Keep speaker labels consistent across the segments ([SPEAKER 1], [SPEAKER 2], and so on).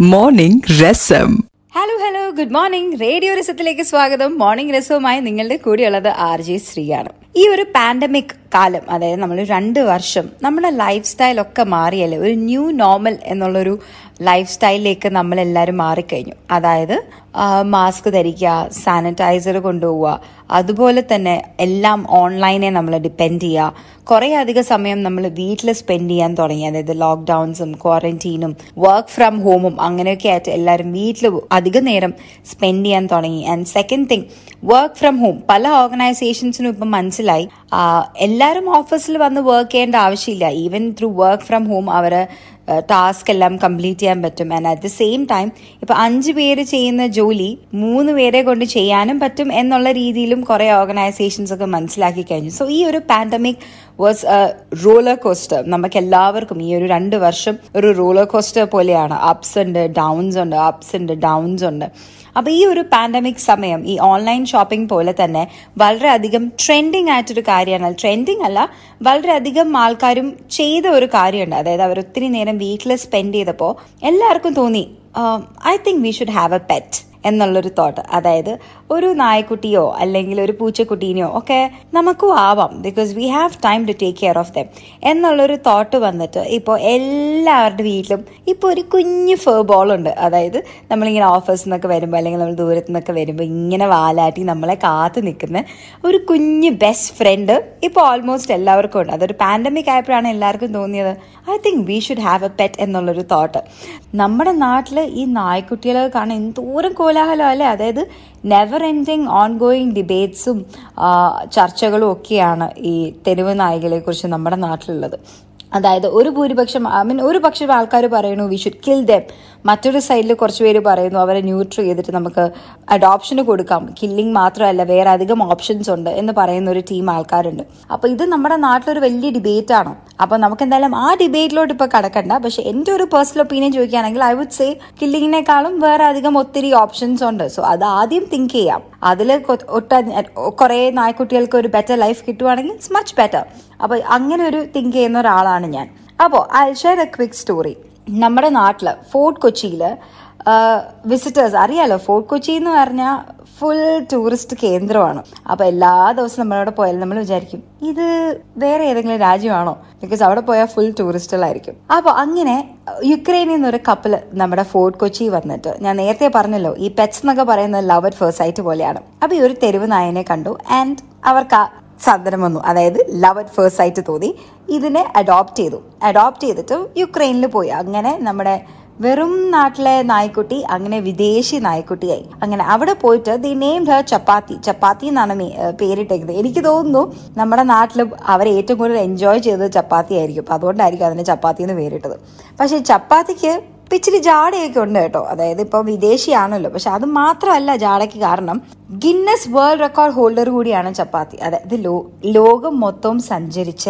[SPEAKER 1] Morning Rasam
[SPEAKER 2] hello hello good morning radio രസത്തിലേക്ക് സ്വാഗതം. Morning രസവുമായി നിങ്ങളുടെ കൂടെയുള്ളത് ആർ ജെ ശ്രീയാണ്. ഈ ഒരു പാൻഡമിക് കാലം അതായത് നമ്മൾ രണ്ട് വർഷം നമ്മുടെ ലൈഫ് സ്റ്റൈൽ ഒക്കെ മാറിയല്ലേ? ഒരു ന്യൂ നോർമൽ എന്നുള്ളൊരു ലൈഫ് സ്റ്റൈലിലേക്ക് നമ്മൾ എല്ലാവരും മാറിക്കഴിഞ്ഞു. അതായത് മാസ്ക് ധരിക്കുക സാനിറ്റൈസർ കൊണ്ടുപോവുക അതുപോലെ തന്നെ എല്ലാം ഓൺലൈനെ നമ്മൾ ഡിപ്പെൻഡ് ചെയ്യുക. കുറേ അധികം സമയം നമ്മൾ വീട്ടിൽ സ്പെൻഡ് ചെയ്യാൻ തുടങ്ങി. അതായത് ലോക്ക്ഡൗൺസും ക്വാറന്റീനും വർക്ക് ഫ്രം ഹോമും അങ്ങനെയൊക്കെ ആയിട്ട് എല്ലാവരും വീട്ടിൽ അധിക നേരം സ്പെൻഡ് ചെയ്യാൻ തുടങ്ങി. And second thing work from home പല ഓർഗനൈസേഷൻസിനും ഇപ്പം മനസ്സിലായി. എല്ലാവരും ഓഫീസിൽ വന്ന് വർക്ക് ചെയ്യേണ്ട ആവശ്യമില്ല. Even through work from home our task എല്ലാം കംപ്ലീറ്റ് ചെയ്യാൻ പറ്റും. And at the same time ഇപ്പൊ അഞ്ച് പേര് ചെയ്യുന്ന ജോലി മൂന്ന് പേരെ കൊണ്ട് ചെയ്യാനും പറ്റും എന്നുള്ള രീതിയിലും കുറേ ഓർഗനൈസേഷൻസ് ഒക്കെ മനസ്സിലാക്കി കഴിഞ്ഞു. സോ ഈ ഒരു പാൻഡമിക് വാസ് റോളർ കോസ്റ്റർ നമുക്ക് എല്ലാവർക്കും ഈ ഒരു രണ്ട് വർഷം ഒരു റോളർ കോസ്റ്റർ പോലെയാണ്. അപ്സ് ഉണ്ട് ഡൗൺസ് ഉണ്ട് അപ്സ് ഉണ്ട് ഡൗൺസ് ഉണ്ട്. അപ്പോൾ ഈ ഒരു പാൻഡമിക് സമയം ഈ ഓൺലൈൻ ഷോപ്പിംഗ് പോലെ തന്നെ വളരെയധികം ട്രെൻഡിങ് ആയിട്ടൊരു കാര്യമാണ്. ട്രെൻഡിങ് അല്ല വളരെയധികം ആൾക്കാരും ചെയ്ത ഒരു കാര്യമുണ്ട്. അതായത് അവർ ഒത്തിരി നേരം വീട്ടിൽ സ്പെൻഡ് ചെയ്തപ്പോൾ എല്ലാവർക്കും തോന്നി I think we should have a pet എന്നുള്ളൊരു തോട്ട് അതായത് ഒരു നായക്കുട്ടിയോ അല്ലെങ്കിൽ ഒരു പൂച്ചക്കുട്ടീനെയോ ഒക്കെ നമുക്കും ആവാം because we have time to take care of them എന്നുള്ളൊരു തോട്ട് വന്നിട്ട് ഇപ്പോൾ എല്ലാവരുടെ വീട്ടിലും ഇപ്പോൾ ഒരു കുഞ്ഞു ഫേർ ബോൾ ഉണ്ട്. അതായത് നമ്മളിങ്ങനെ ഓഫീസിൽ നിന്നൊക്കെ വരുമ്പോൾ അല്ലെങ്കിൽ നമ്മൾ ദൂരത്തു നിന്നൊക്കെ വരുമ്പോൾ ഇങ്ങനെ വാലാട്ടി നമ്മളെ കാത്തു നിൽക്കുന്ന ഒരു കുഞ്ഞ് ബെസ്റ്റ് ഫ്രണ്ട് ഇപ്പോൾ ഓൾമോസ്റ്റ് എല്ലാവർക്കും ഉണ്ട്. അതൊരു പാൻഡമിക് ആയപ്പോഴാണ് എല്ലാവർക്കും തോന്നിയത്. I think we should have a pet എന്നുള്ളൊരു തോട്ട് നമ്മുടെ നാട്ടിൽ ഈ നായ്ക്കുട്ടികളെ കാണാൻ എന്തോരം കോലാഹലം അല്ലേ? അതായത് നെവർ എൻഡിങ് ഓൺ ഗോയിങ് ഡിബേറ്റ്സും ചർച്ചകളും ഒക്കെയാണ് ഈ തെരുവ് നായികളെക്കുറിച്ച് കുറിച്ച് നമ്മുടെ നാട്ടിലുള്ളത്. അതായത് ഒരു ഭൂരിപക്ഷം ഐ മീൻ ഒരു പക്ഷം ആൾക്കാർ പറയുന്നു വി ഷുഡ് കിൽ ദം മറ്റൊരു സൈഡിൽ കുറച്ച് പേര് പറയുന്നു അവരെ ന്യൂട്രൽ ചെയ്തിട്ട് നമുക്ക് അഡോപ്ഷന് കൊടുക്കാം. കില്ലിംഗ് മാത്രമല്ല വേറെ അധികം ഓപ്ഷൻസ് ഉണ്ട് എന്ന് പറയുന്ന ഒരു ടീം ആൾക്കാരുണ്ട്. അപ്പൊ ഇത് നമ്മുടെ നാട്ടിലൊരു വലിയ ഡിബേറ്റ് ആണ്. അപ്പൊ നമുക്ക് എന്തായാലും ആ ഡിബേറ്റിലോട്ട് ഇപ്പൊ കടക്കണ്ട. പക്ഷെ എന്റെ ഒരു പേഴ്സണൽ ഒപ്പീനിയൻ ചോദിക്കുകയാണെങ്കിൽ ഐ വുഡ് സേ കില്ലിങ്ങിനേക്കാളും വേറെ അധികം ഒത്തിരി ഓപ്ഷൻസ് ഉണ്ട്. സോ അത് ആദ്യം തിങ്ക് ചെയ്യാം. അതിൽ ഒട്ട കുറേ നായ്ക്കുട്ടികൾക്ക് ഒരു ബെറ്റർ ലൈഫ് കിട്ടുവാണെങ്കിൽ ഇറ്റ്സ് മച്ച് ബെറ്റർ അപ്പോൾ അങ്ങനെ ഒരു തിങ്ക് ചെയ്യുന്ന ഒരാളാണ് ഞാൻ. അപ്പോൾ I share a quick story നമ്മുടെ നാട്ടിൽ ഫോർട്ട് കൊച്ചിയിൽ വിസിറ്റേഴ്സ് അറിയാലോ? ഫോർട്ട് കൊച്ചി എന്ന് പറഞ്ഞാൽ ഫുൾ ടൂറിസ്റ്റ് കേന്ദ്രമാണ്. അപ്പൊ എല്ലാ ദിവസവും നമ്മളവിടെ പോയാലും നമ്മൾ വിചാരിക്കും ഇത് വേറെ ഏതെങ്കിലും രാജ്യമാണോ? ബിക്കോസ് അവിടെ പോയാൽ ഫുൾ ടൂറിസ്റ്റുകളായിരിക്കും അപ്പോൾ അങ്ങനെ യുക്രൈനിൽ നിന്നൊരു കപ്പൽ നമ്മുടെ ഫോർട്ട് കൊച്ചി വന്നിട്ട് ഞാൻ നേരത്തെ പറഞ്ഞല്ലോ ഈ പെറ്റ്സ് എന്നൊക്കെ പറയുന്നത് ലവ് അറ്റ് ഫേഴ്സ് സൈറ്റ് പോലെയാണ്. അപ്പൊ ഈ ഒരു തെരുവ് നായനെ കണ്ടു ആൻഡ് അവർക്ക് സാധനം വന്നു. അതായത് ലവ് അറ്റ് ഫേഴ്സ് ആയിട്ട് തോന്നി. ഇതിനെ അഡോപ്റ്റ് ചെയ്തു. അഡോപ്റ്റ് ചെയ്തിട്ട് യുക്രൈനിൽ പോയി. അങ്ങനെ നമ്മുടെ വെറും നാട്ടിലെ നായ്ക്കുട്ടി അങ്ങനെ വിദേശി നായ്ക്കുട്ടിയായി. അങ്ങനെ അവിടെ പോയിട്ട് the name her Chapathi. Chapathi എന്നാണ് പേരിട്ടേക്കുന്നത്. എനിക്ക് തോന്നുന്നു നമ്മുടെ നാട്ടിൽ അവർ ഏറ്റവും കൂടുതൽ എൻജോയ് ചെയ്തത് ചപ്പാത്തി ആയിരിക്കും അതുകൊണ്ടായിരിക്കും അതിന് ചപ്പാത്തി എന്ന് പേരിട്ടത്. പക്ഷെ ചപ്പാത്തിക്ക് ഇപ്പൊ ഇച്ചിരി ജാടയൊക്കെ ഉണ്ട് കേട്ടോ. അതായത് ഇപ്പൊ വിദേശിയാണല്ലോ. പക്ഷെ അത് മാത്രമല്ല ജാടയ്ക്ക് കാരണം ഗിന്നസ് വേൾഡ് റെക്കോർഡ് ഹോൾഡർ കൂടിയാണ് ചപ്പാത്തി. അതായത് ലോ ലോകം മൊത്തവും സഞ്ചരിച്ച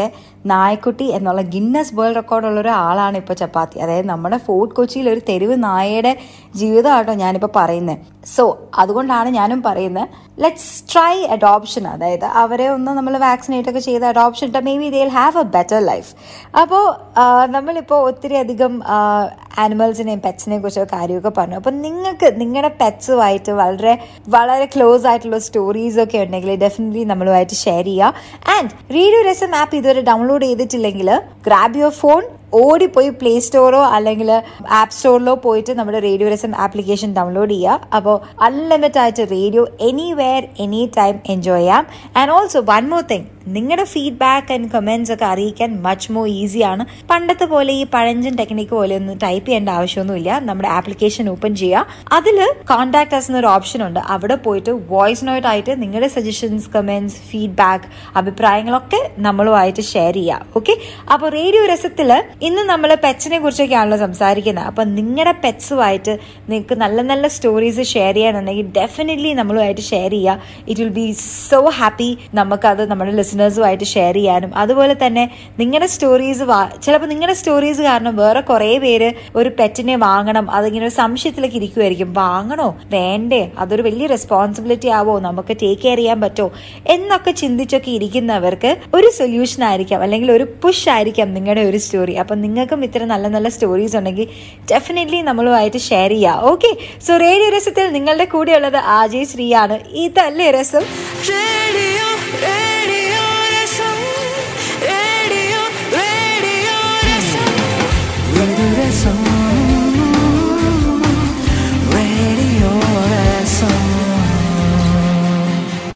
[SPEAKER 2] നായക്കുട്ടി എന്നുള്ള ഗിന്നസ് വേൾഡ് റെക്കോർഡ് ഉള്ള ഒരാളാണ് ഇപ്പൊ ചപ്പാത്തി. അതായത് നമ്മുടെ ഫോർട്ട് കൊച്ചിയിൽ ഒരു തെരുവ് നായയുടെ ജീവിതമാട്ടോ ഞാനിപ്പോ പറയുന്നത് സോ അതുകൊണ്ടാണ് ഞാനും പറയുന്നത് ലെറ്റ്സ് ട്രൈ അഡോപ്ഷൻ അതായത് അവരെ ഒന്ന് നമ്മൾ വാക്സിനേറ്റ് ഒക്കെ ചെയ്ത് അഡോപ്ഷൻ ഇട്ടാൽ maybe they have a better life അപ്പോൾ നമ്മളിപ്പോൾ ഒത്തിരി അധികം ആനിമൽസിനെയും പെറ്റ്സിനെയും കുറിച്ചൊക്കെ കാര്യമൊക്കെ പറഞ്ഞു. അപ്പം നിങ്ങൾക്ക് നിങ്ങളുടെ പെറ്റ്സുമായിട്ട് വളരെ വളരെ ക്ലോസ് ആയിട്ടുള്ള സ്റ്റോറീസ് ഒക്കെ ഉണ്ടെങ്കിൽ ഡെഫിനറ്റ്ലി നമ്മളുമായിട്ട് ഷെയർ ചെയ്യുക ആൻഡ് റേഡിയോ രസം ആപ്പ് ഇതുവരെ ഡൗൺലോഡ് ചെയ്തിട്ടില്ലെങ്കിൽ ഗ്രാബ് യുവർ ഫോൺ ഓടിപ്പോയി പ്ലേ സ്റ്റോറോ അല്ലെങ്കിൽ ആപ്പ് സ്റ്റോറിലോ പോയിട്ട് നമ്മുടെ റേഡിയോ രസം ആപ്ലിക്കേഷൻ ഡൗൺലോഡ് ചെയ്യുക അപ്പോൾ അൺലിമിറ്റഡ് ആയിട്ട് radio anywhere any time enjoy ചെയ്യാം. And also one more thing നിങ്ങളുടെ ഫീഡ്ബാക്ക് ആൻഡ് കമൻസ് ഒക്കെ അറിയിക്കാൻ മച്ച് മോർ ഈസിയാണ് പണ്ടത്തെ പോലെ ഈ പഴഞ്ചൻ ടെക്നിക്ക് പോലെ ഒന്നും ടൈപ്പ് ചെയ്യേണ്ട ആവശ്യമൊന്നുമില്ല. നമ്മുടെ ആപ്ലിക്കേഷൻ ഓപ്പൺ ചെയ്യുക അതിൽ കോൺടാക്ട് അസ് എന്നൊരു ഓപ്ഷൻ ഉണ്ട്. അവിടെ പോയിട്ട് വോയിസ് നോട്ട് ആയിട്ട് നിങ്ങളുടെ സജഷൻസ് കമൻസ് ഫീഡ്ബാക്ക് അഭിപ്രായങ്ങളൊക്കെ നമ്മളുമായിട്ട് ഷെയർ ചെയ്യുക ഓക്കെ അപ്പോൾ റേഡിയോ രസത്തിൽ ഇന്ന് നമ്മൾ പെറ്റ്സിനെ കുറിച്ചൊക്കെയാണല്ലോ സംസാരിക്കുന്നത്. അപ്പൊ നിങ്ങളുടെ പെറ്റ്സുമായിട്ട് നിങ്ങൾക്ക് നല്ല നല്ല സ്റ്റോറീസ് ഷെയർ ചെയ്യാനുണ്ടെങ്കിൽ ഡെഫിനറ്റ്ലി നമ്മളുമായിട്ട് ഷെയർ ചെയ്യുക it will be so happy നമുക്കത് നമ്മുടെ ലിസണേഴ്സുമായിട്ട് ഷെയർ ചെയ്യാനും. അതുപോലെ തന്നെ നിങ്ങളുടെ സ്റ്റോറീസ് ചിലപ്പോൾ നിങ്ങളുടെ സ്റ്റോറീസ് കാരണം വേറെ കുറേ പേര് ഒരു പെറ്റിനെ വാങ്ങണം അതിങ്ങനെ ഒരു സംശയത്തിലേക്ക് ഇരിക്കുമായിരിക്കും വാങ്ങണോ? വേണ്ടേ? അതൊരു വലിയ റെസ്പോൺസിബിലിറ്റി ആവോ? നമുക്ക് ടേക്ക് കെയർ ചെയ്യാൻ പറ്റുമോ എന്നൊക്കെ ചിന്തിച്ചൊക്കെ ഇരിക്കുന്നവർക്ക് ഒരു സൊല്യൂഷൻ ആയിരിക്കാം. അല്ലെങ്കിൽ ഒരു പുഷ് ആയിരിക്കാം. ആയിരിക്കാം നിങ്ങളുടെ ഒരു സ്റ്റോറി അപ്പം നിങ്ങൾക്കും ഇത്ര നല്ല നല്ല സ്റ്റോറീസ് ഉണ്ടെങ്കിൽ ഡെഫിനറ്റ്ലി നമ്മളുമായിട്ട് ഷെയർ ചെയ്യുക ഓക്കെ സോ റേഡിയോ രസത്തിൽ നിങ്ങളുടെ കൂടെയുള്ളത് ആജയ് ശ്രീയാണ്. ഇതല്ലേ രസം?
[SPEAKER 1] Radio